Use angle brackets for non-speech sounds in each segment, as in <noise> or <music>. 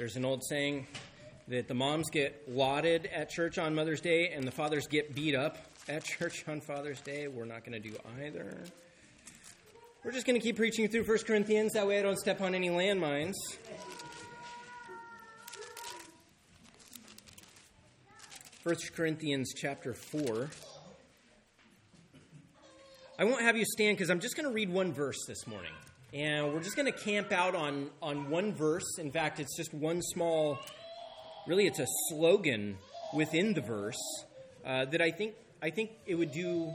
There's an old saying that the moms get lauded at church on Mother's Day and the fathers get beat up at <laughs> church on Father's Day. We're not going to do either. We're just going to keep preaching through 1 Corinthians. That way I don't step on any landmines. 1 Corinthians chapter 4. I won't have you stand because I'm just going to read one verse this morning. And we're just going to camp out on, on one verse. In fact, it's just one small, really, it's a slogan within the verse uh, that I think, I think it would do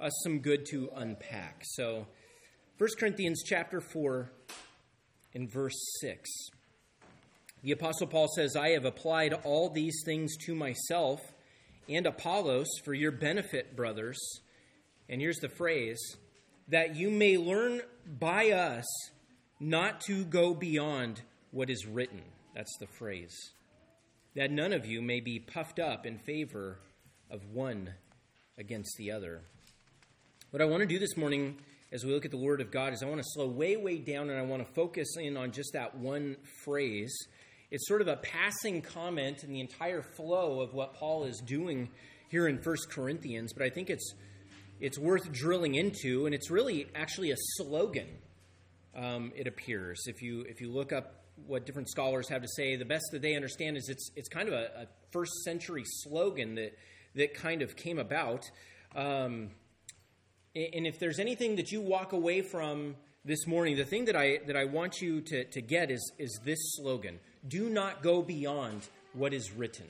us some good to unpack. So, 1 Corinthians chapter 4 in verse 6. The Apostle Paul says, I have applied all these things to myself and Apollos for your benefit, brothers. And here's the phrase that you may learn by us not to go beyond what is written. That's the phrase. That none of you may be puffed up in favor of one against the other. What I want to do this morning as we look at the Word of God is I want to slow way, way down and I want to focus in on just that one phrase it's sort of a passing comment in the entire flow of what Paul is doing here in 1 Corinthians, but I think it's it's worth drilling into, and it's really actually a slogan. Um, it appears if you if you look up what different scholars have to say, the best that they understand is it's it's kind of a, a first century slogan that that kind of came about. Um, and if there's anything that you walk away from this morning, the thing that I that I want you to, to get is is this slogan do not go beyond what is written.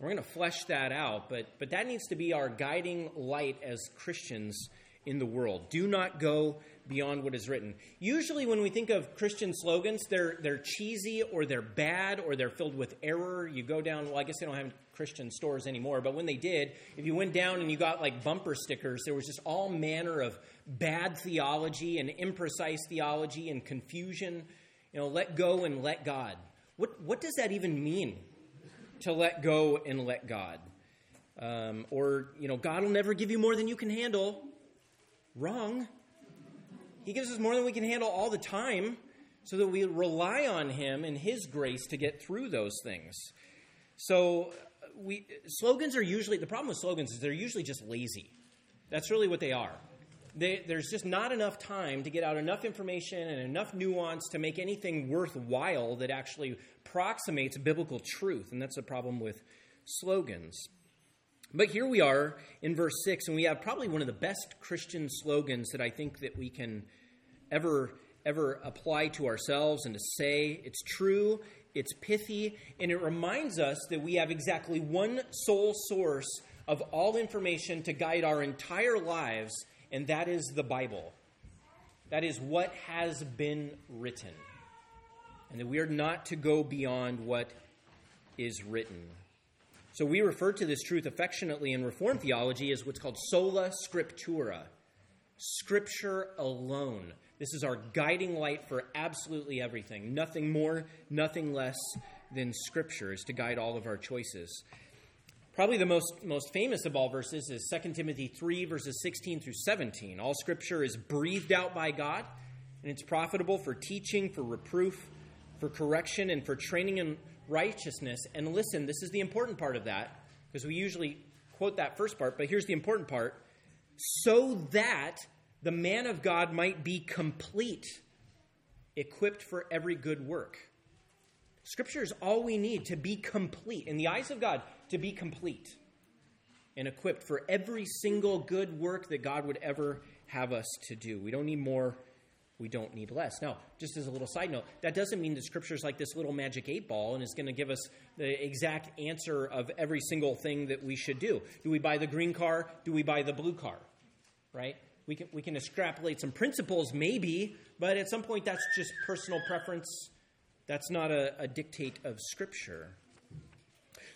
We're going to flesh that out, but, but that needs to be our guiding light as Christians in the world. Do not go beyond what is written. Usually, when we think of Christian slogans, they're, they're cheesy or they're bad or they're filled with error. You go down, well, I guess they don't have Christian stores anymore, but when they did, if you went down and you got like bumper stickers, there was just all manner of bad theology and imprecise theology and confusion. You know, let go and let God. What, what does that even mean to let go and let God? Um, or, you know, God will never give you more than you can handle. Wrong. He gives us more than we can handle all the time so that we rely on Him and His grace to get through those things. So, we, slogans are usually, the problem with slogans is they're usually just lazy. That's really what they are. They, there's just not enough time to get out enough information and enough nuance to make anything worthwhile that actually approximates biblical truth. And that's a problem with slogans. But here we are in verse 6, and we have probably one of the best Christian slogans that I think that we can ever ever apply to ourselves and to say. It's true, it's pithy, and it reminds us that we have exactly one sole source of all information to guide our entire lives and that is the Bible. That is what has been written. And that we are not to go beyond what is written. So we refer to this truth affectionately in Reformed theology as what's called sola scriptura Scripture alone. This is our guiding light for absolutely everything. Nothing more, nothing less than Scripture is to guide all of our choices. Probably the most, most famous of all verses is 2 Timothy 3, verses 16 through 17. All scripture is breathed out by God, and it's profitable for teaching, for reproof, for correction, and for training in righteousness. And listen, this is the important part of that, because we usually quote that first part, but here's the important part so that the man of God might be complete, equipped for every good work. Scripture is all we need to be complete. In the eyes of God, to be complete and equipped for every single good work that God would ever have us to do. We don't need more, we don't need less. Now, just as a little side note, that doesn't mean that Scripture is like this little magic eight ball and is going to give us the exact answer of every single thing that we should do. Do we buy the green car? Do we buy the blue car? Right? We can, we can extrapolate some principles, maybe, but at some point that's just personal preference. That's not a, a dictate of Scripture.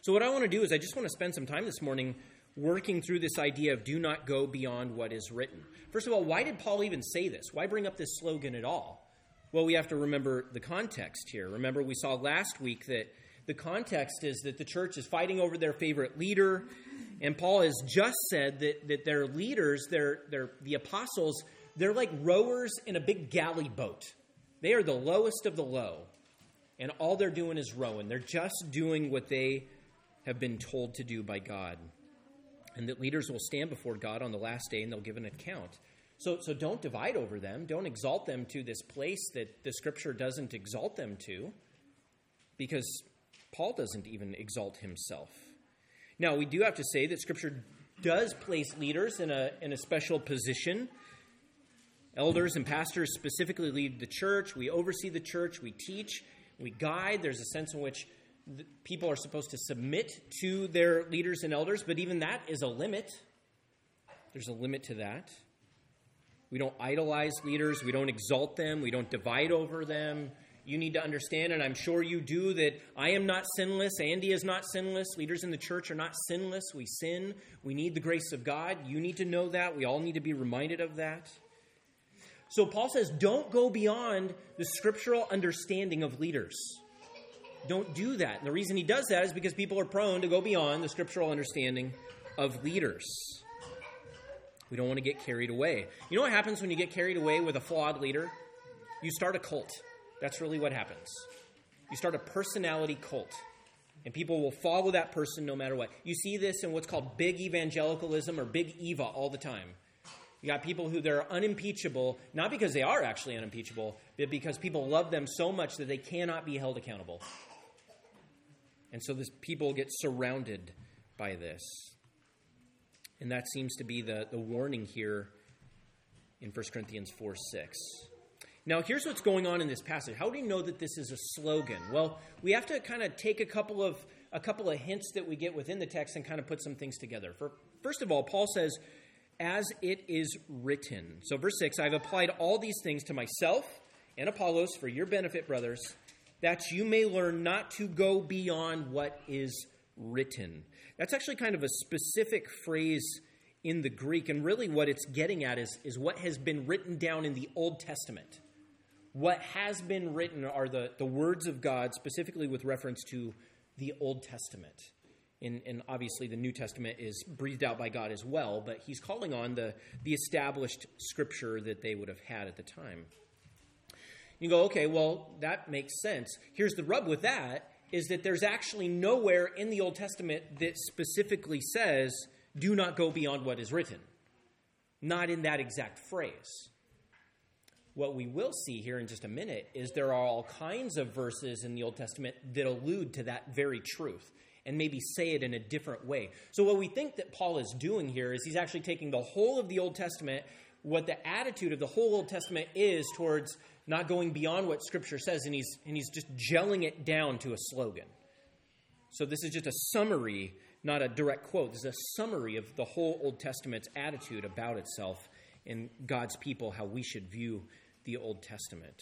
So, what I want to do is, I just want to spend some time this morning working through this idea of do not go beyond what is written. First of all, why did Paul even say this? Why bring up this slogan at all? Well, we have to remember the context here. Remember, we saw last week that the context is that the church is fighting over their favorite leader, and Paul has just said that, that their leaders, their, their, the apostles, they're like rowers in a big galley boat. They are the lowest of the low. and all they're doing is rowing. They're just doing what they have been told to do by God. And that leaders will stand before God on the last day and they'll give an account. So, so don't divide over them. Don't exalt them to this place that the scripture doesn't exalt them to, because Paul doesn't even exalt himself. Now, we do have to say that scripture does place leaders in a, in a special position. Elders and pastors specifically lead the church. We oversee the church. We teach. We guide. There's a sense in which people are supposed to submit to their leaders and elders, but even that is a limit. There's a limit to that. We don't idolize leaders, we don't exalt them, we don't divide over them. You need to understand, and I'm sure you do, that I am not sinless. Andy is not sinless. Leaders in the church are not sinless. We sin. We need the grace of God. You need to know that. We all need to be reminded of that. So Paul says, don't go beyond the scriptural understanding of leaders. Don't do that. And the reason he does that is because people are prone to go beyond the scriptural understanding of leaders. We don't want to get carried away. You know what happens when you get carried away with a flawed leader? You start a cult. That's really what happens. You start a personality cult. And people will follow that person no matter what. You see this in what's called big evangelicalism or big Eva all the time. You got people who they're unimpeachable, not because they are actually unimpeachable, but because people love them so much that they cannot be held accountable. And so this people get surrounded by this. And that seems to be the, the warning here in 1 Corinthians 4 6. Now, here's what's going on in this passage. How do you know that this is a slogan? Well, we have to kind of take a couple of a couple of hints that we get within the text and kind of put some things together. For, first of all, Paul says, as it is written. So, verse 6 I've applied all these things to myself and Apollos for your benefit, brothers, that you may learn not to go beyond what is written. That's actually kind of a specific phrase in the Greek, and really what it's getting at is, is what has been written down in the Old Testament. What has been written are the, the words of God, specifically with reference to the Old Testament. And, and, obviously, the New Testament is breathed out by God as well, but he's calling on the, the established scripture that they would have had at the time. You go, okay, well, that makes sense. Here's the rub with that is that there's actually nowhere in the Old Testament that specifically says, do not go beyond what is written. Not in that exact phrase. What we will see here in just a minute is there are all kinds of verses in the Old Testament that allude to that very truth and maybe say it in a different way. So, what we think that Paul is doing here is he's actually taking the whole of the Old Testament, what the attitude of the whole Old Testament is towards not going beyond what Scripture says, and he's, and he's just gelling it down to a slogan. So, this is just a summary, not a direct quote. This is a summary of the whole Old Testament's attitude about itself and God's people, how we should view the Old Testament.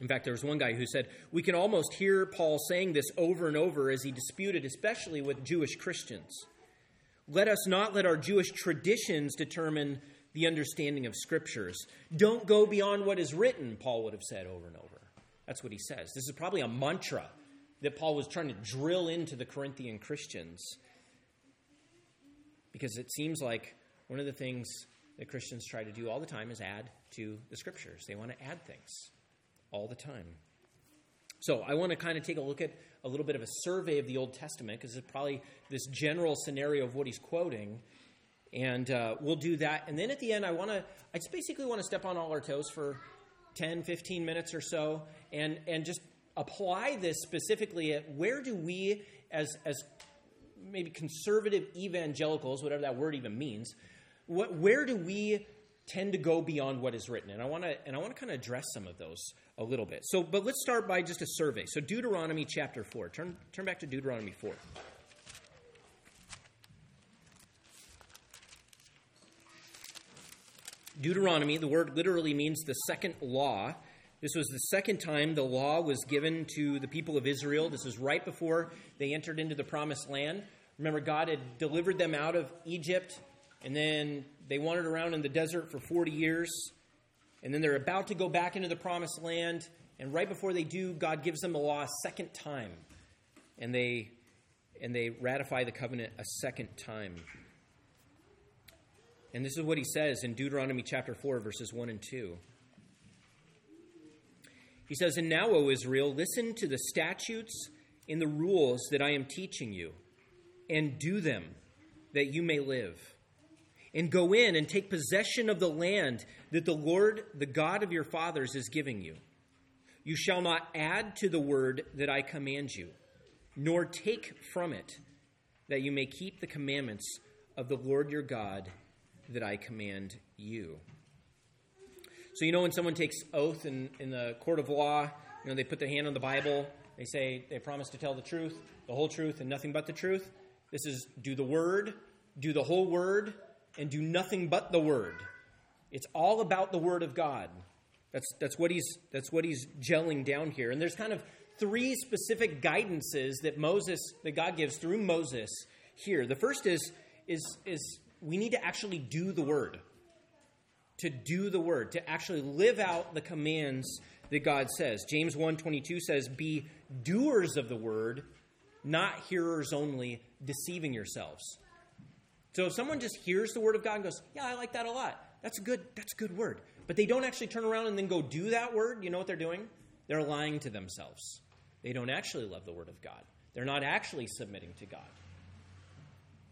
In fact, there was one guy who said, We can almost hear Paul saying this over and over as he disputed, especially with Jewish Christians. Let us not let our Jewish traditions determine the understanding of scriptures. Don't go beyond what is written, Paul would have said over and over. That's what he says. This is probably a mantra that Paul was trying to drill into the Corinthian Christians. Because it seems like one of the things that Christians try to do all the time is add to the scriptures. They want to add things all the time. So I want to kind of take a look at a little bit of a survey of the Old Testament because it's probably this general scenario of what he's quoting and uh, we'll do that. And then at the end, I want to, I just basically want to step on all our toes for 10, 15 minutes or so and, and just apply this specifically at where do we, as, as maybe conservative evangelicals, whatever that word even means, what, where do we tend to go beyond what is written? And I want to, and I want to kind of address some of those a little bit. So, but let's start by just a survey. So Deuteronomy chapter 4. Turn, turn back to Deuteronomy 4. Deuteronomy, the word literally means the second law. This was the second time the law was given to the people of Israel. This was right before they entered into the promised land. Remember, God had delivered them out of Egypt, and then they wandered around in the desert for 40 years. And then they're about to go back into the promised land. And right before they do, God gives them the law a second time. And they, and they ratify the covenant a second time. And this is what he says in Deuteronomy chapter 4, verses 1 and 2. He says, And now, O Israel, listen to the statutes and the rules that I am teaching you, and do them, that you may live. And go in and take possession of the land that the Lord, the God of your fathers, is giving you. You shall not add to the word that I command you, nor take from it, that you may keep the commandments of the Lord your God that I command you. So, you know, when someone takes oath in, in the court of law, you know, they put their hand on the Bible, they say they promise to tell the truth, the whole truth, and nothing but the truth. This is do the word, do the whole word, and do nothing but the word. It's all about the word of God. That's, that's, what he's, that's what he's gelling down here. And there's kind of three specific guidances that Moses, that God gives through Moses here. The first is, is, is we need to actually do the word to do the word, to actually live out the commands that God says. James 1:22 says, "Be doers of the word, not hearers only, deceiving yourselves." So if someone just hears the word of God and goes, "Yeah, I like that a lot." That's a good that's a good word. But they don't actually turn around and then go do that word, you know what they're doing? They're lying to themselves. They don't actually love the word of God. They're not actually submitting to God.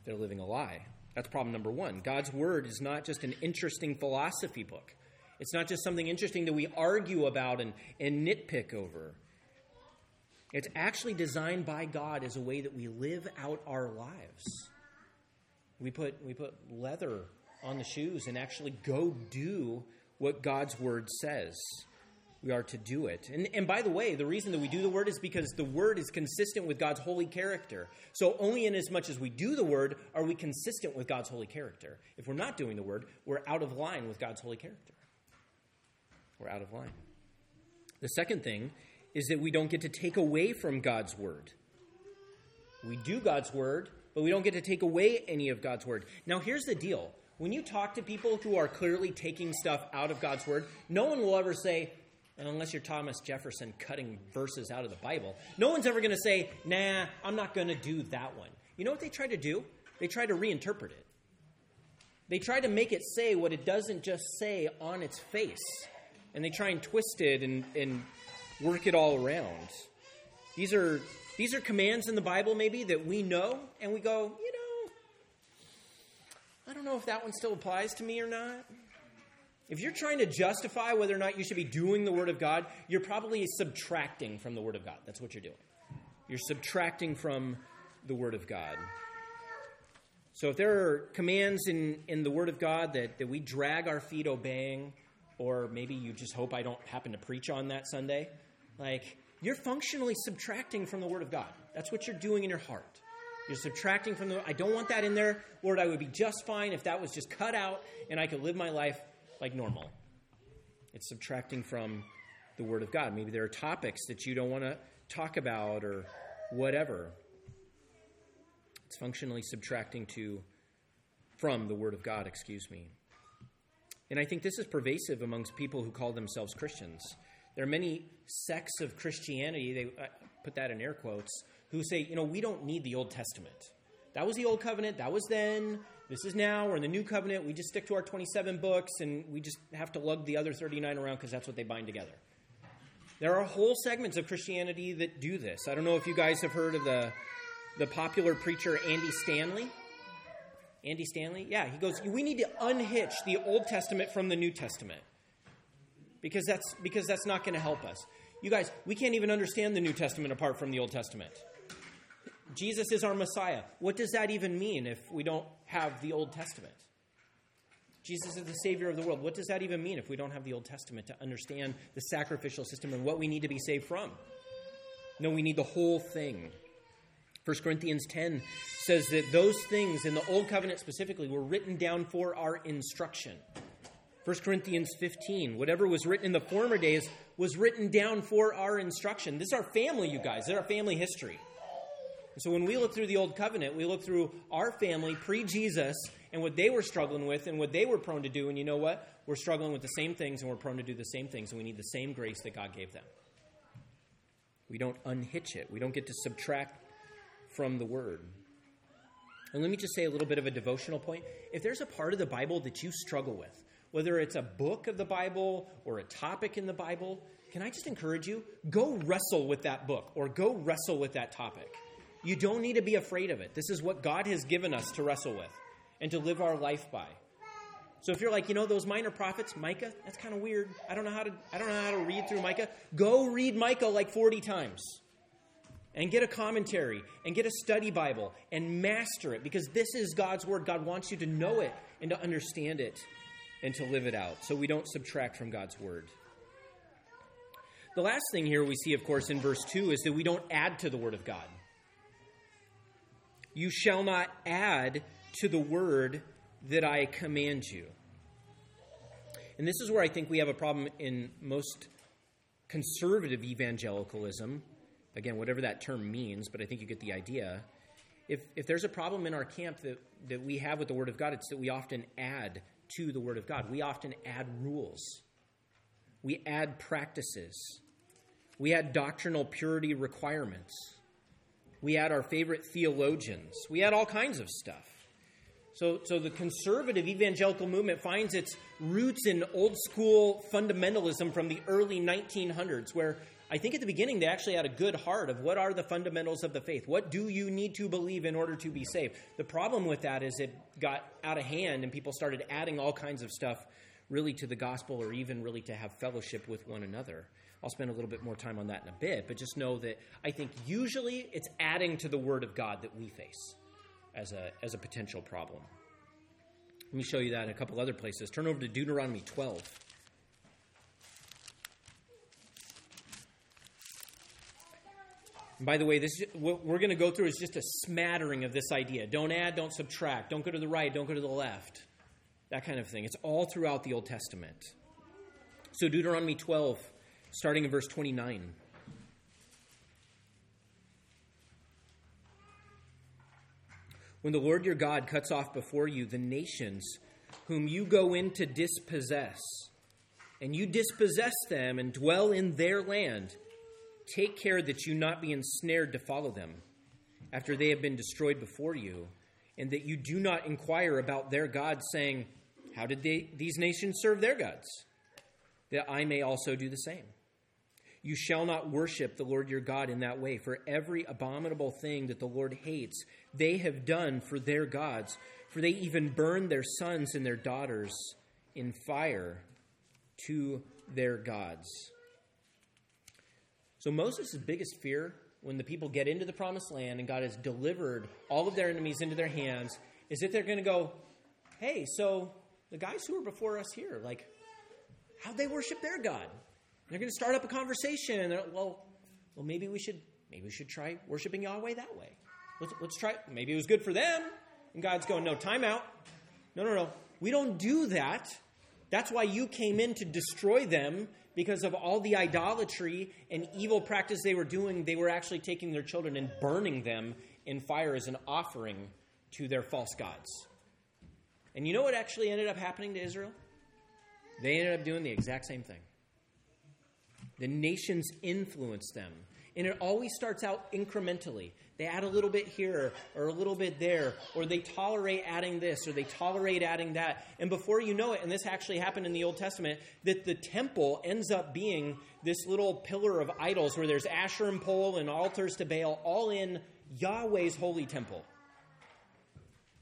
They're living a lie. That's problem number one. God's Word is not just an interesting philosophy book, it's not just something interesting that we argue about and, and nitpick over. It's actually designed by God as a way that we live out our lives. We put, we put leather on the shoes and actually go do what God's Word says we are to do it. And, and by the way, the reason that we do the word is because the word is consistent with God's holy character. So only in as much as we do the word are we consistent with God's holy character. If we're not doing the word, we're out of line with God's holy character. We're out of line. The second thing is that we don't get to take away from God's word. We do God's word, but we don't get to take away any of God's word. Now, here's the deal. When you talk to people who are clearly taking stuff out of God's word, no one will ever say, unless you're Thomas Jefferson cutting verses out of the Bible, no one's ever going to say, nah, I'm not going to do that one. You know what they try to do? They try to reinterpret it. They try to make it say what it doesn't just say on its face. And they try and twist it and, and work it all around. These are, these are commands in the Bible, maybe, that we know, and we go, you know, I don't know if that one still applies to me or not. If you're trying to justify whether or not you should be doing the Word of God, you're probably subtracting from the Word of God. That's what you're doing. You're subtracting from the Word of God. So if there are commands in, in the Word of God that, that we drag our feet obeying, or maybe you just hope I don't happen to preach on that Sunday, like you're functionally subtracting from the Word of God. That's what you're doing in your heart. You're subtracting from the I don't want that in there. Lord, I would be just fine if that was just cut out and I could live my life like normal. It's subtracting from the Word of God. Maybe there are topics that you don't want to talk about or whatever. It's functionally subtracting to from the Word of God, excuse me. And I think this is pervasive amongst people who call themselves Christians. There are many sects of Christianity, they put that in air quotes, who say, you know, we don't need the Old Testament. That was the Old Covenant, that was then. This is now, we're in the new covenant, we just stick to our 27 books, and we just have to lug the other 39 around because that's what they bind together. There are whole segments of Christianity that do this. I don't know if you guys have heard of the, the popular preacher Andy Stanley. Andy Stanley? Yeah, he goes, We need to unhitch the Old Testament from the New Testament because that's, because that's not going to help us. You guys, we can't even understand the New Testament apart from the Old Testament. Jesus is our Messiah. What does that even mean if we don't have the Old Testament? Jesus is the Savior of the world. What does that even mean if we don't have the Old Testament to understand the sacrificial system and what we need to be saved from? No, we need the whole thing. 1 Corinthians 10 says that those things in the Old Covenant specifically were written down for our instruction. 1 Corinthians 15, whatever was written in the former days was written down for our instruction. This is our family, you guys. This is our family history. So when we look through the Old Covenant, we look through our family pre Jesus and what they were struggling with and what they were prone to do. And you know what? We're struggling with the same things and we're prone to do the same things, and we need the same grace that God gave them. We don't unhitch it, we don't get to subtract from the Word. And let me just say a little bit of a devotional point. If there's a part of the Bible that you struggle with, whether it's a book of the Bible or a topic in the Bible, can I just encourage you? Go wrestle with that book or go wrestle with that topic. You don't need to be afraid of it. This is what God has given us to wrestle with and to live our life by. So if you're like, you know, those minor prophets, Micah, that's kind of weird. I don't know how to I don't know how to read through Micah. Go read Micah like 40 times. And get a commentary and get a study Bible and master it because this is God's word. God wants you to know it and to understand it and to live it out. So we don't subtract from God's word. The last thing here we see, of course, in verse 2 is that we don't add to the word of God. You shall not add to the word that I command you. And this is where I think we have a problem in most conservative evangelicalism. Again, whatever that term means, but I think you get the idea. If, if there's a problem in our camp that, that we have with the Word of God, it's that we often add to the Word of God. We often add rules, we add practices, we add doctrinal purity requirements, we had our favorite theologians, we had all kinds of stuff. So, so the conservative evangelical movement finds its roots in old school fundamentalism from the early 1900s, where I think at the beginning they actually had a good heart of what are the fundamentals of the faith? What do you need to believe in order to be saved? The problem with that is it got out of hand and people started adding all kinds of stuff really to the gospel or even really to have fellowship with one another. I'll spend a little bit more time on that in a bit, but just know that I think usually it's adding to the word of God that we face as a, as a potential problem. Let me show you that in a couple other places. Turn over to Deuteronomy 12. And by the way, this what we're going to go through is just a smattering of this idea. Don't add, don't subtract, don't go to the right, don't go to the left. That kind of thing. It's all throughout the Old Testament. So Deuteronomy 12, starting in verse 29. when the Lord your God cuts off before you the nations whom you go in to dispossess, and you dispossess them and dwell in their land, take care that you not be ensnared to follow them after they have been destroyed before you, and that you do not inquire about their gods, saying, How did they, these nations serve their gods? That I may also do the same. You shall not worship the Lord your God in that way, for every abominable thing that the Lord hates, they have done for their gods, for they even burn their sons and their daughters in fire to their gods. So Moses' biggest fear when the people get into the promised land and God has delivered all of their enemies into their hands is that they're going to go, hey, so the guys who were before us here, like, how'd they worship their God? They're going to start up a conversation. Well, well, maybe we should maybe we should try worshiping Yahweh that way. Let's, let's try. Maybe it was good for them. And God's going, no, time out. No, no, no. We don't do that. That's why you came in to destroy them because of all the idolatry and evil practice they were doing. They were actually taking their children and burning them in fire as an offering to their false gods. And you know what actually ended up happening to Israel? They ended up doing the exact same thing. The nations influence them. And it always starts out incrementally. They add a little bit here or a little bit there, or they tolerate adding this or they tolerate adding that. And before you know it, and this actually happened in the Old Testament, that the temple ends up being this little pillar of idols where there's Asherim pole and altars to Baal, all in Yahweh's holy temple.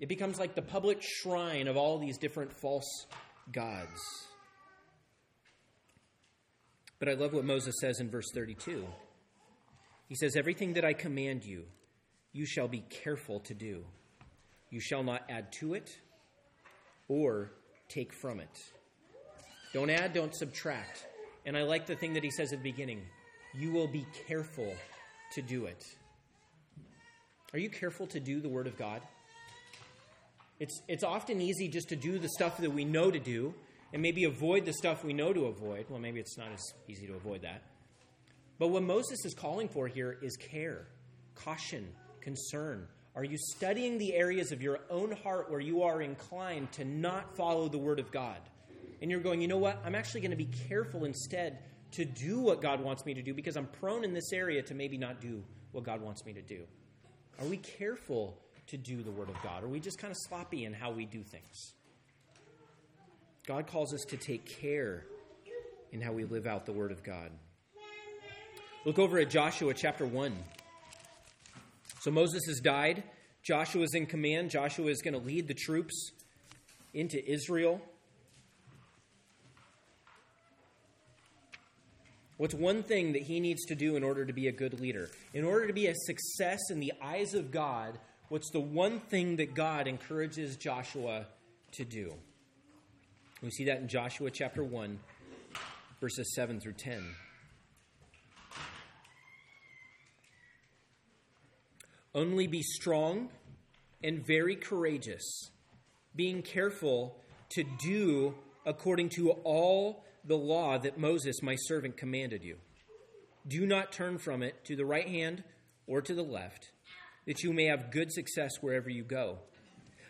It becomes like the public shrine of all these different false gods. But I love what Moses says in verse 32. He says, Everything that I command you, you shall be careful to do. You shall not add to it or take from it. Don't add, don't subtract. And I like the thing that he says at the beginning you will be careful to do it. Are you careful to do the Word of God? It's, it's often easy just to do the stuff that we know to do and maybe avoid the stuff we know to avoid. Well, maybe it's not as easy to avoid that. But what Moses is calling for here is care, caution, concern. Are you studying the areas of your own heart where you are inclined to not follow the Word of God? And you're going, you know what? I'm actually going to be careful instead to do what God wants me to do because I'm prone in this area to maybe not do what God wants me to do. Are we careful to do the Word of God? Are we just kind of sloppy in how we do things? God calls us to take care in how we live out the Word of God. Look over at Joshua chapter 1. So Moses has died. Joshua is in command. Joshua is going to lead the troops into Israel. What's one thing that he needs to do in order to be a good leader? In order to be a success in the eyes of God, what's the one thing that God encourages Joshua to do? We see that in Joshua chapter 1, verses 7 through 10. Only be strong and very courageous, being careful to do according to all the law that Moses, my servant, commanded you. Do not turn from it to the right hand or to the left, that you may have good success wherever you go.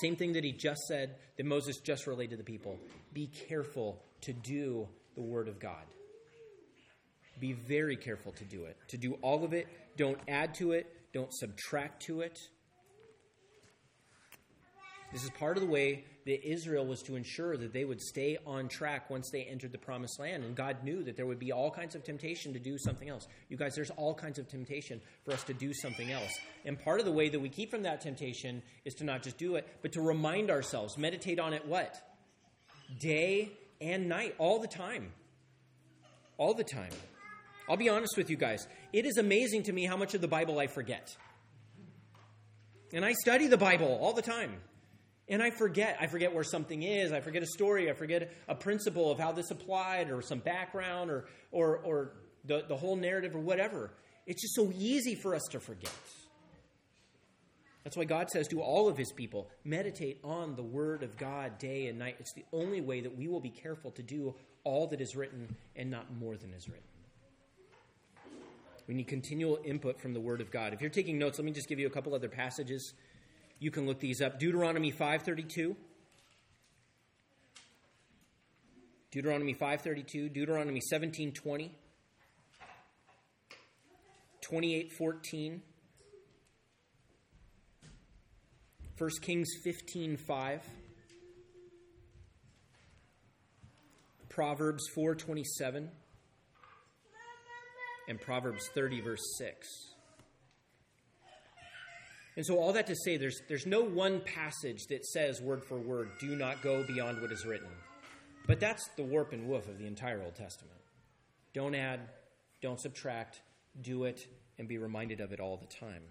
Same thing that he just said, that Moses just relayed to the people. Be careful to do the word of God. Be very careful to do it. To do all of it. Don't add to it. Don't subtract to it. This is part of the way that Israel was to ensure that they would stay on track once they entered the promised land. And God knew that there would be all kinds of temptation to do something else. You guys, there's all kinds of temptation for us to do something else. And part of the way that we keep from that temptation is to not just do it, but to remind ourselves, meditate on it what? Day and night, all the time. All the time. I'll be honest with you guys. It is amazing to me how much of the Bible I forget. And I study the Bible all the time. And I forget. I forget where something is. I forget a story. I forget a principle of how this applied or some background or, or, or the, the whole narrative or whatever. It's just so easy for us to forget. That's why God says to all of his people, meditate on the word of God day and night. It's the only way that we will be careful to do all that is written and not more than is written. We need continual input from the word of God. If you're taking notes, let me just give you a couple other passages you can look these up. Deuteronomy 5:32. Deuteronomy 5:32, Deuteronomy 17:20, 28:14, 1 Kings 15:5, Proverbs 4:27, and Proverbs 30 verse 6. And so, all that to say, there's, there's no one passage that says word for word, do not go beyond what is written. But that's the warp and woof of the entire Old Testament. Don't add, don't subtract, do it, and be reminded of it all the time.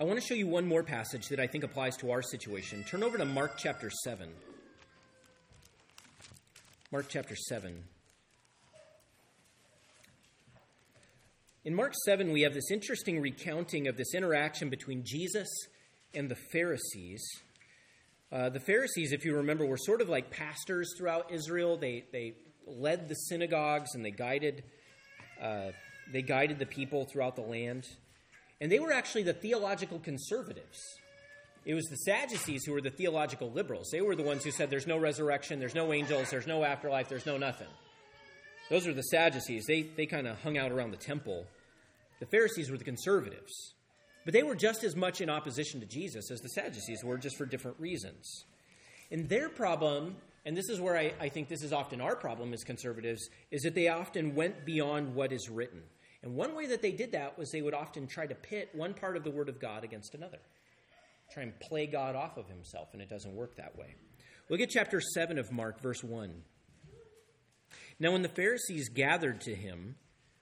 I want to show you one more passage that I think applies to our situation. Turn over to Mark chapter 7. Mark chapter 7. In Mark 7, we have this interesting recounting of this interaction between Jesus and the Pharisees. Uh, the Pharisees, if you remember, were sort of like pastors throughout Israel. They, they led the synagogues and they guided, uh, they guided the people throughout the land. And they were actually the theological conservatives. It was the Sadducees who were the theological liberals. They were the ones who said there's no resurrection, there's no angels, there's no afterlife, there's no nothing. Those are the Sadducees. They, they kind of hung out around the temple. The Pharisees were the conservatives. But they were just as much in opposition to Jesus as the Sadducees were, just for different reasons. And their problem, and this is where I, I think this is often our problem as conservatives, is that they often went beyond what is written. And one way that they did that was they would often try to pit one part of the Word of God against another, try and play God off of himself, and it doesn't work that way. Look at chapter 7 of Mark, verse 1. Now, when the Pharisees gathered to him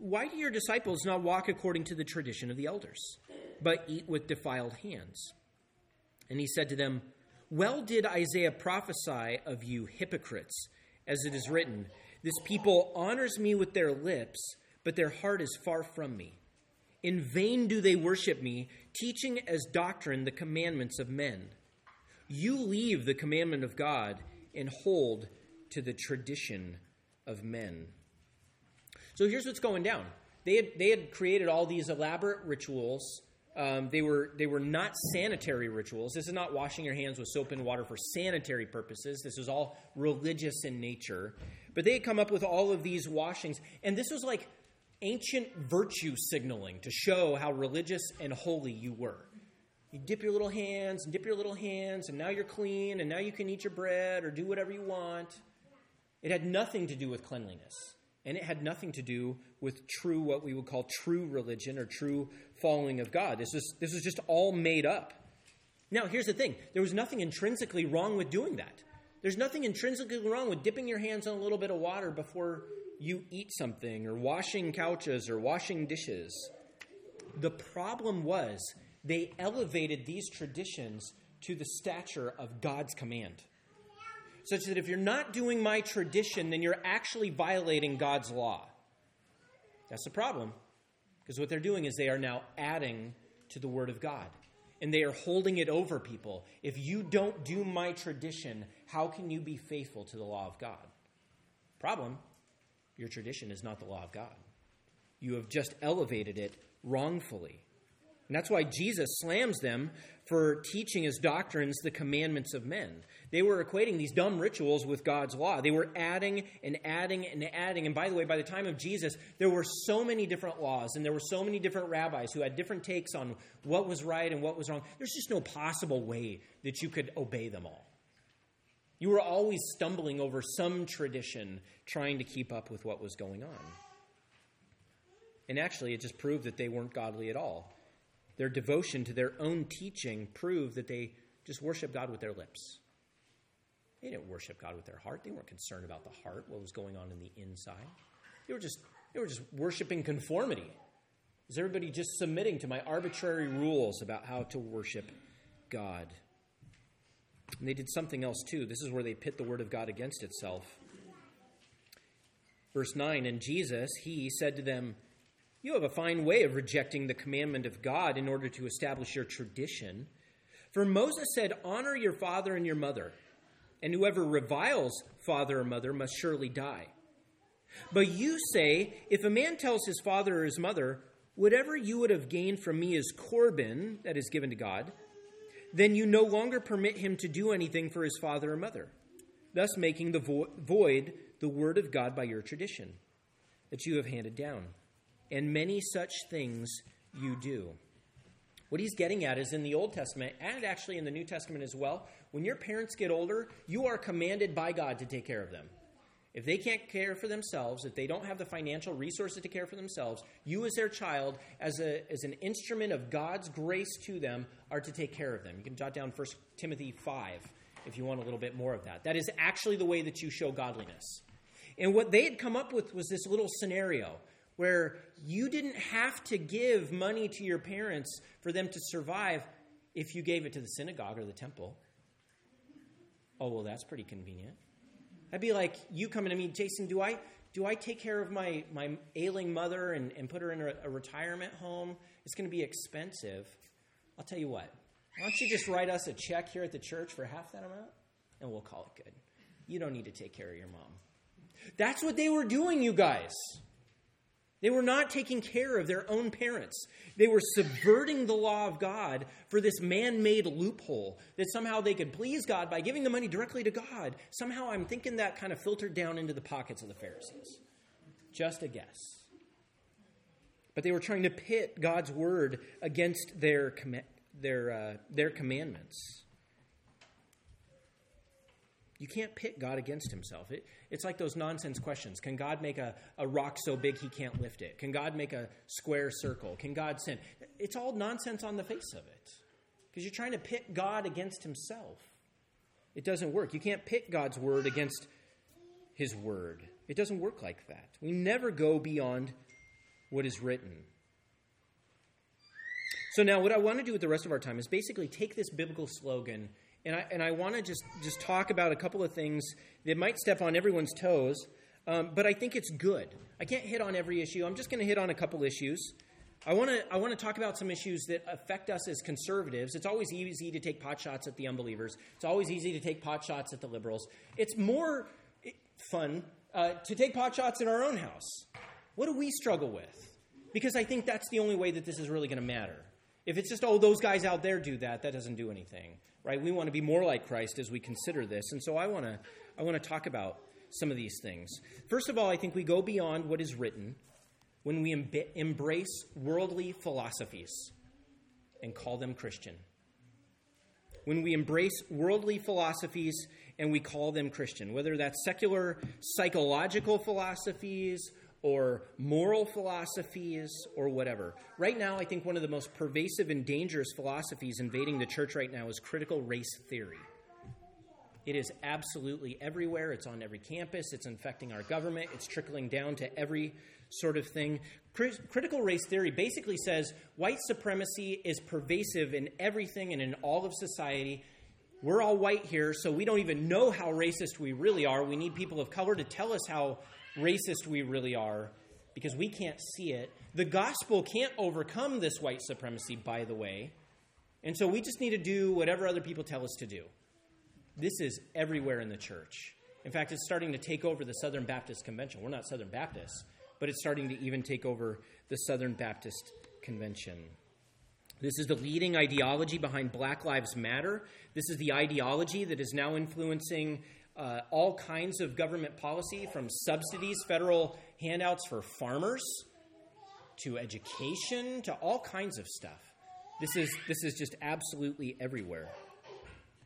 Why do your disciples not walk according to the tradition of the elders, but eat with defiled hands? And he said to them, Well did Isaiah prophesy of you hypocrites, as it is written, This people honors me with their lips, but their heart is far from me. In vain do they worship me, teaching as doctrine the commandments of men. You leave the commandment of God and hold to the tradition of men. So here's what's going down. They had, they had created all these elaborate rituals. Um, they, were, they were not sanitary rituals. This is not washing your hands with soap and water for sanitary purposes. This was all religious in nature. But they had come up with all of these washings. And this was like ancient virtue signaling to show how religious and holy you were. You dip your little hands and dip your little hands, and now you're clean, and now you can eat your bread or do whatever you want. It had nothing to do with cleanliness. And it had nothing to do with true, what we would call true religion or true following of God. This was, this was just all made up. Now, here's the thing there was nothing intrinsically wrong with doing that. There's nothing intrinsically wrong with dipping your hands in a little bit of water before you eat something or washing couches or washing dishes. The problem was they elevated these traditions to the stature of God's command. Such that if you're not doing my tradition, then you're actually violating God's law. That's the problem. Because what they're doing is they are now adding to the Word of God. And they are holding it over people. If you don't do my tradition, how can you be faithful to the law of God? Problem your tradition is not the law of God. You have just elevated it wrongfully. And that's why Jesus slams them for teaching as doctrines the commandments of men. They were equating these dumb rituals with God's law. They were adding and adding and adding. And by the way, by the time of Jesus, there were so many different laws and there were so many different rabbis who had different takes on what was right and what was wrong. There's just no possible way that you could obey them all. You were always stumbling over some tradition trying to keep up with what was going on. And actually, it just proved that they weren't godly at all their devotion to their own teaching proved that they just worship God with their lips. They didn't worship God with their heart. They weren't concerned about the heart, what was going on in the inside. They were just they were just worshiping conformity. Is everybody just submitting to my arbitrary rules about how to worship God? And they did something else too. This is where they pit the word of God against itself. Verse 9, and Jesus, he said to them, you have a fine way of rejecting the commandment of God in order to establish your tradition. For Moses said, Honor your father and your mother, and whoever reviles father or mother must surely die. But you say, If a man tells his father or his mother, Whatever you would have gained from me is Corban, that is given to God, then you no longer permit him to do anything for his father or mother, thus making the vo- void the word of God by your tradition that you have handed down and many such things you do. What he's getting at is in the Old Testament and actually in the New Testament as well, when your parents get older, you are commanded by God to take care of them. If they can't care for themselves, if they don't have the financial resources to care for themselves, you as their child, as, a, as an instrument of God's grace to them, are to take care of them. You can jot down 1 Timothy 5 if you want a little bit more of that. That is actually the way that you show godliness. And what they had come up with was this little scenario where you didn't have to give money to your parents for them to survive if you gave it to the synagogue or the temple. Oh, well, that's pretty convenient. I'd be like you coming to me, Jason, do I do I take care of my, my ailing mother and, and put her in a, a retirement home? It's going to be expensive. I'll tell you what. Why don't you just write us a check here at the church for half that amount? And we'll call it good. You don't need to take care of your mom. That's what they were doing, you guys. They were not taking care of their own parents. They were subverting the law of God for this man made loophole that somehow they could please God by giving the money directly to God. Somehow I'm thinking that kind of filtered down into the pockets of the Pharisees. Just a guess. But they were trying to pit God's word against their, their, uh, their commandments. You can't pit God against himself. It, it's like those nonsense questions. Can God make a, a rock so big he can't lift it? Can God make a square circle? Can God sin? It's all nonsense on the face of it. Because you're trying to pit God against himself. It doesn't work. You can't pit God's word against his word. It doesn't work like that. We never go beyond what is written. So now what I want to do with the rest of our time is basically take this biblical slogan and I, and I want to just, just talk about a couple of things that might step on everyone's toes, um, but I think it's good. I can't hit on every issue. I'm just going to hit on a couple issues. I want to I want to talk about some issues that affect us as conservatives. It's always easy to take pot shots at the unbelievers. It's always easy to take pot shots at the liberals. It's more fun uh, to take pot shots in our own house. What do we struggle with? Because I think that's the only way that this is really going to matter. If it's just oh those guys out there do that, that doesn't do anything, right? We want to be more like Christ as we consider this, and so I want to I want to talk about some of these things. First of all, I think we go beyond what is written when we embrace worldly philosophies and call them Christian. When we embrace worldly philosophies and we call them Christian, whether that's secular psychological philosophies or moral philosophies or whatever. Right now, I think one of the most pervasive and dangerous philosophies invading the church right now is critical race theory. It is absolutely everywhere. It's on every campus. It's infecting our government. It's trickling down to every sort of thing. Critical race theory basically says white supremacy is pervasive in everything and in all of society. We're all white here, so we don't even know how racist we really are. We need people of color to tell us how racist we really are because we can't see it. The gospel can't overcome this white supremacy, by the way. And so we just need to do whatever other people tell us to do. This is everywhere in the church. In fact, it's starting to take over the Southern Baptist Convention. We're not Southern Baptists, but it's starting to even take over the Southern Baptist Convention. This is the leading ideology behind Black Lives Matter. This is the ideology that is now influencing uh, all kinds of government policy from subsidies, federal handouts for farmers, to education, to all kinds of stuff. This is, this is just absolutely everywhere.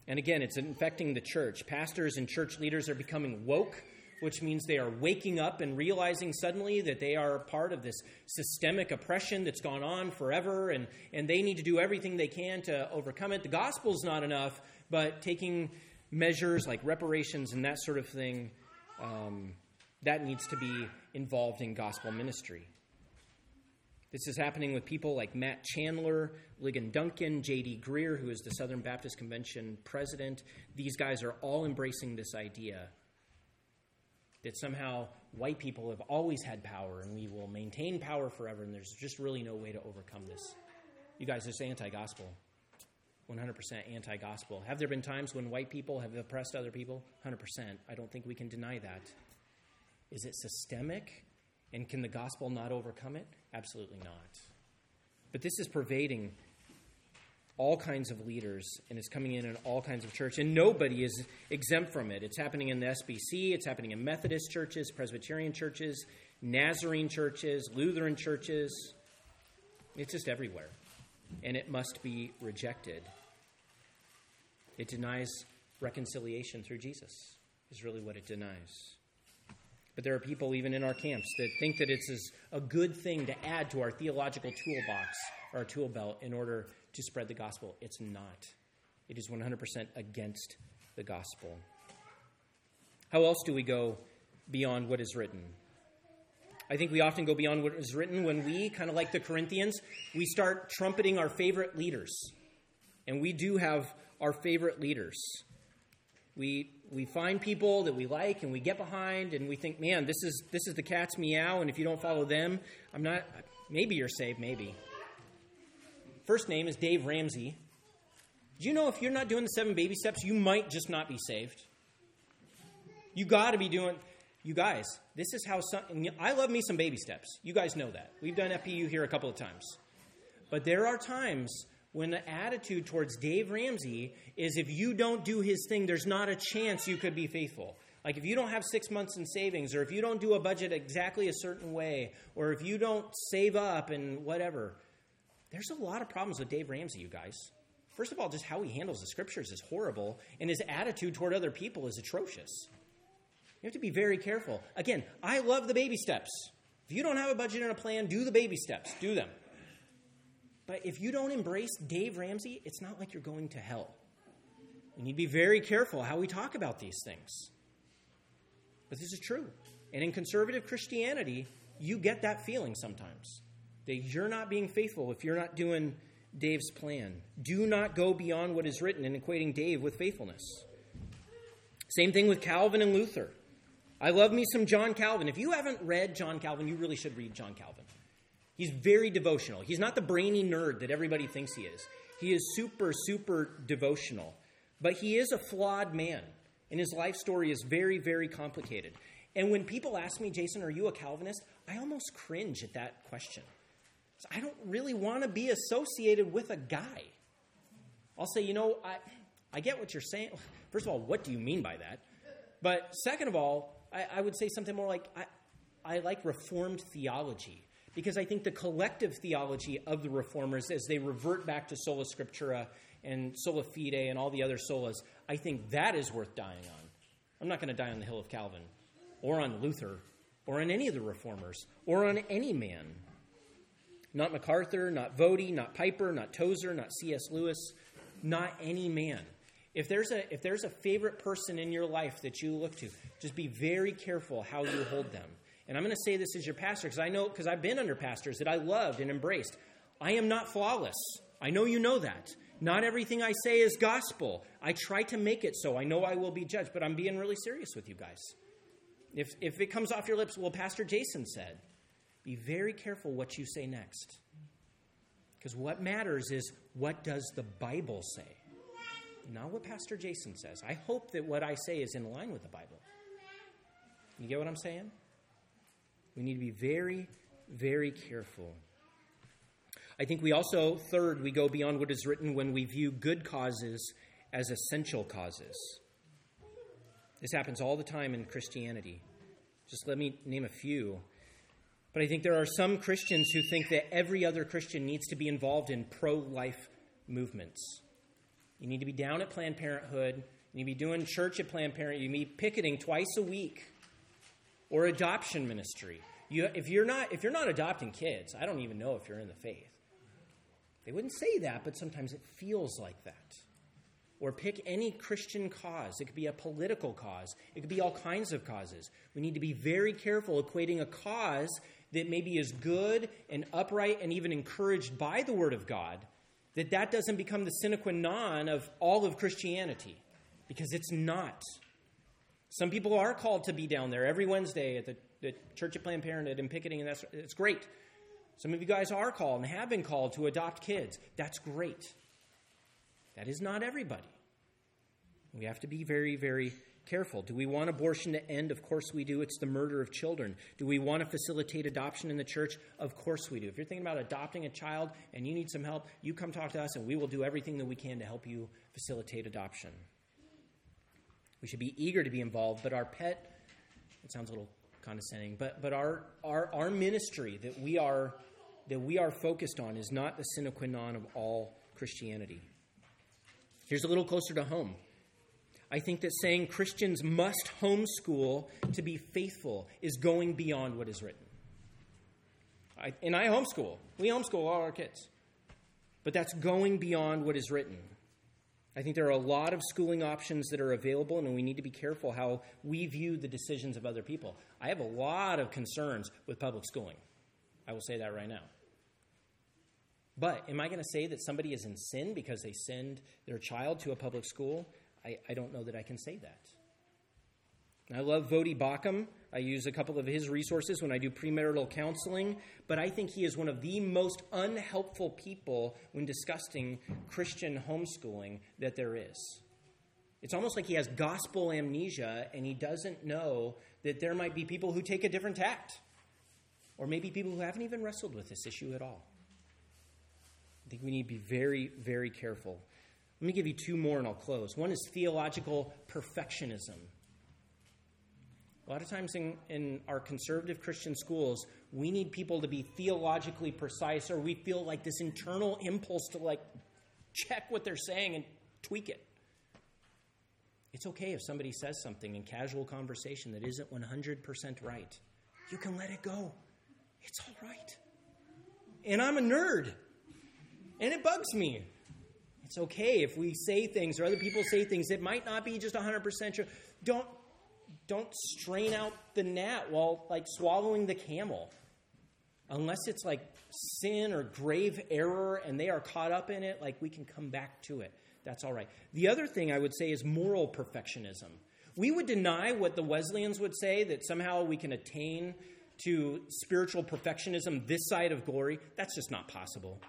And again, it's infecting the church. Pastors and church leaders are becoming woke which means they are waking up and realizing suddenly that they are part of this systemic oppression that's gone on forever, and, and they need to do everything they can to overcome it. The gospel's not enough, but taking measures like reparations and that sort of thing, um, that needs to be involved in gospel ministry. This is happening with people like Matt Chandler, Ligon Duncan, J.D. Greear, who is the Southern Baptist Convention president. These guys are all embracing this idea that somehow white people have always had power and we will maintain power forever, and there's just really no way to overcome this. You guys, it's anti gospel. 100% anti gospel. Have there been times when white people have oppressed other people? 100%. I don't think we can deny that. Is it systemic? And can the gospel not overcome it? Absolutely not. But this is pervading all kinds of leaders and it's coming in in all kinds of church and nobody is exempt from it it's happening in the sbc it's happening in methodist churches presbyterian churches nazarene churches lutheran churches it's just everywhere and it must be rejected it denies reconciliation through jesus is really what it denies but there are people even in our camps that think that it's a good thing to add to our theological toolbox or our tool belt in order to spread the gospel. It's not. It is 100% against the gospel. How else do we go beyond what is written? I think we often go beyond what is written when we, kind of like the Corinthians, we start trumpeting our favorite leaders. And we do have our favorite leaders. We, we find people that we like and we get behind and we think, man, this is, this is the cat's meow, and if you don't follow them, I'm not, maybe you're saved, maybe. First name is Dave Ramsey. Do you know if you're not doing the seven baby steps, you might just not be saved? You got to be doing. You guys, this is how some. I love me some baby steps. You guys know that. We've done FPU here a couple of times. But there are times when the attitude towards Dave Ramsey is if you don't do his thing, there's not a chance you could be faithful. Like if you don't have six months in savings, or if you don't do a budget exactly a certain way, or if you don't save up and whatever, there's a lot of problems with Dave Ramsey, you guys. First of all, just how he handles the scriptures is horrible, and his attitude toward other people is atrocious. You have to be very careful. Again, I love the baby steps. If you don't have a budget and a plan, do the baby steps, do them. But if you don't embrace Dave Ramsey, it's not like you're going to hell. We need to be very careful how we talk about these things. But this is true. And in conservative Christianity, you get that feeling sometimes that you're not being faithful if you're not doing Dave's plan. Do not go beyond what is written in equating Dave with faithfulness. Same thing with Calvin and Luther. I love me some John Calvin. If you haven't read John Calvin, you really should read John Calvin. He's very devotional. He's not the brainy nerd that everybody thinks he is. He is super, super devotional. But he is a flawed man, and his life story is very, very complicated. And when people ask me, Jason, are you a Calvinist? I almost cringe at that question. I don't really want to be associated with a guy. I'll say, you know, I, I get what you're saying. <laughs> First of all, what do you mean by that? But second of all, I, I would say something more like I, I like Reformed theology because I think the collective theology of the Reformers, as they revert back to sola scriptura and sola fide and all the other solas, I think that is worth dying on. I'm not going to die on the hill of Calvin or on Luther or on any of the Reformers or on any man. Not MacArthur, not Voddie, not Piper, not Tozer, not C.S. Lewis, not any man. If there's a if there's a favorite person in your life that you look to, just be very careful how you hold them. And I'm going to say this as your pastor because I know because I've been under pastors that I loved and embraced. I am not flawless. I know you know that. Not everything I say is gospel. I try to make it so. I know I will be judged, but I'm being really serious with you guys. If if it comes off your lips, well, Pastor Jason said, be very careful what you say next. Because what matters is what does the Bible say? Not what Pastor Jason says. I hope that what I say is in line with the Bible. You get what I'm saying? We need to be very, very careful. I think we also, third, we go beyond what is written when we view good causes as essential causes. This happens all the time in Christianity. Just let me name a few. But I think there are some Christians who think that every other Christian needs to be involved in pro life movements. You need to be down at Planned Parenthood. You need to be doing church at Planned Parenthood. You need to be picketing twice a week or adoption ministry. You, if, you're not, if you're not adopting kids, I don't even know if you're in the faith. They wouldn't say that, but sometimes it feels like that. Or pick any Christian cause. It could be a political cause, it could be all kinds of causes. We need to be very careful equating a cause that maybe is good and upright and even encouraged by the Word of God, that that doesn't become the sine qua non of all of Christianity, because it's not. Some people are called to be down there every Wednesday at the, the Church of Planned Parenthood and picketing, and that's it's great. Some of you guys are called and have been called to adopt kids. That's great. That is not everybody. We have to be very, very careful. Do we want abortion to end? Of course we do. It's the murder of children. Do we want to facilitate adoption in the church? Of course we do. If you're thinking about adopting a child and you need some help, you come talk to us and we will do everything that we can to help you facilitate adoption. We should be eager to be involved, but our pet, it sounds a little condescending, but, but our, our, our ministry that we, are, that we are focused on is not the sine qua non of all Christianity. Here's a little closer to home. I think that saying Christians must homeschool to be faithful is going beyond what is written. I, and I homeschool. We homeschool all our kids. But that's going beyond what is written. I think there are a lot of schooling options that are available, and we need to be careful how we view the decisions of other people. I have a lot of concerns with public schooling. I will say that right now. But am I going to say that somebody is in sin because they send their child to a public school? I, I don't know that I can say that. I love Voddie Baucham. I use a couple of his resources when I do premarital counseling, but I think he is one of the most unhelpful people when discussing Christian homeschooling that there is. It's almost like he has gospel amnesia and he doesn't know that there might be people who take a different tact, or maybe people who haven't even wrestled with this issue at all. I think we need to be very, very careful let me give you two more and I'll close. One is theological perfectionism. A lot of times in, in our conservative Christian schools, we need people to be theologically precise, or we feel like this internal impulse to like check what they're saying and tweak it. It's okay if somebody says something in casual conversation that isn't 100% right. You can let it go. It's all right. And I'm a nerd. And it bugs me. It's okay if we say things or other people say things that might not be just 100% true. Don't, don't strain out the gnat while like swallowing the camel. Unless it's like sin or grave error and they are caught up in it, like we can come back to it. That's all right. The other thing I would say is moral perfectionism. We would deny what the Wesleyans would say that somehow we can attain to spiritual perfectionism this side of glory. That's just not possible.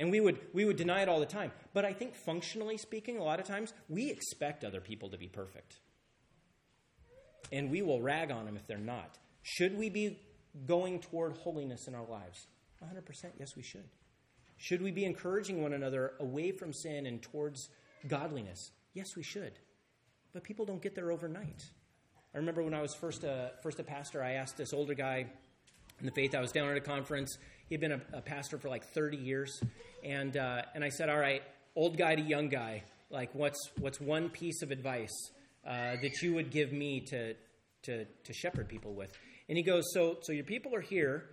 And we would, we would deny it all the time. But I think, functionally speaking, a lot of times we expect other people to be perfect. And we will rag on them if they're not. Should we be going toward holiness in our lives? 100% yes, we should. Should we be encouraging one another away from sin and towards godliness? Yes, we should. But people don't get there overnight. I remember when I was first a, first a pastor, I asked this older guy in the faith, I was down at a conference. He had been a, a pastor for like 30 years. And, uh, and I said, All right, old guy to young guy, like, what's, what's one piece of advice uh, that you would give me to, to, to shepherd people with? And he goes, so, so your people are here,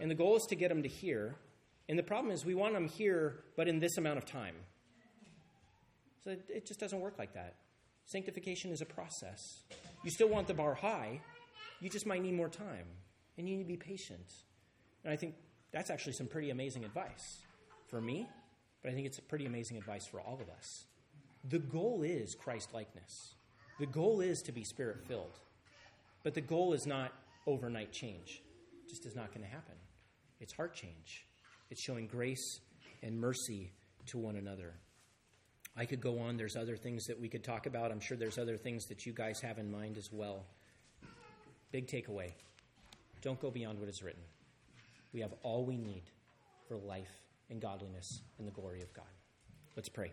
and the goal is to get them to here. And the problem is we want them here, but in this amount of time. So it, it just doesn't work like that. Sanctification is a process. You still want the bar high, you just might need more time, and you need to be patient. And I think that's actually some pretty amazing advice for me, but I think it's pretty amazing advice for all of us. The goal is Christ likeness. The goal is to be spirit filled. But the goal is not overnight change. It just is not going to happen. It's heart change. It's showing grace and mercy to one another. I could go on. There's other things that we could talk about. I'm sure there's other things that you guys have in mind as well. Big takeaway don't go beyond what is written. We have all we need for life and godliness and the glory of God. Let's pray.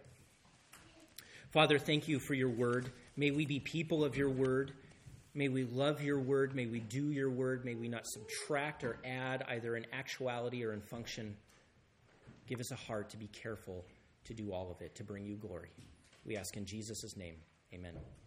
Father, thank you for your word. May we be people of your word. May we love your word. May we do your word. May we not subtract or add either in actuality or in function. Give us a heart to be careful to do all of it, to bring you glory. We ask in Jesus' name. Amen.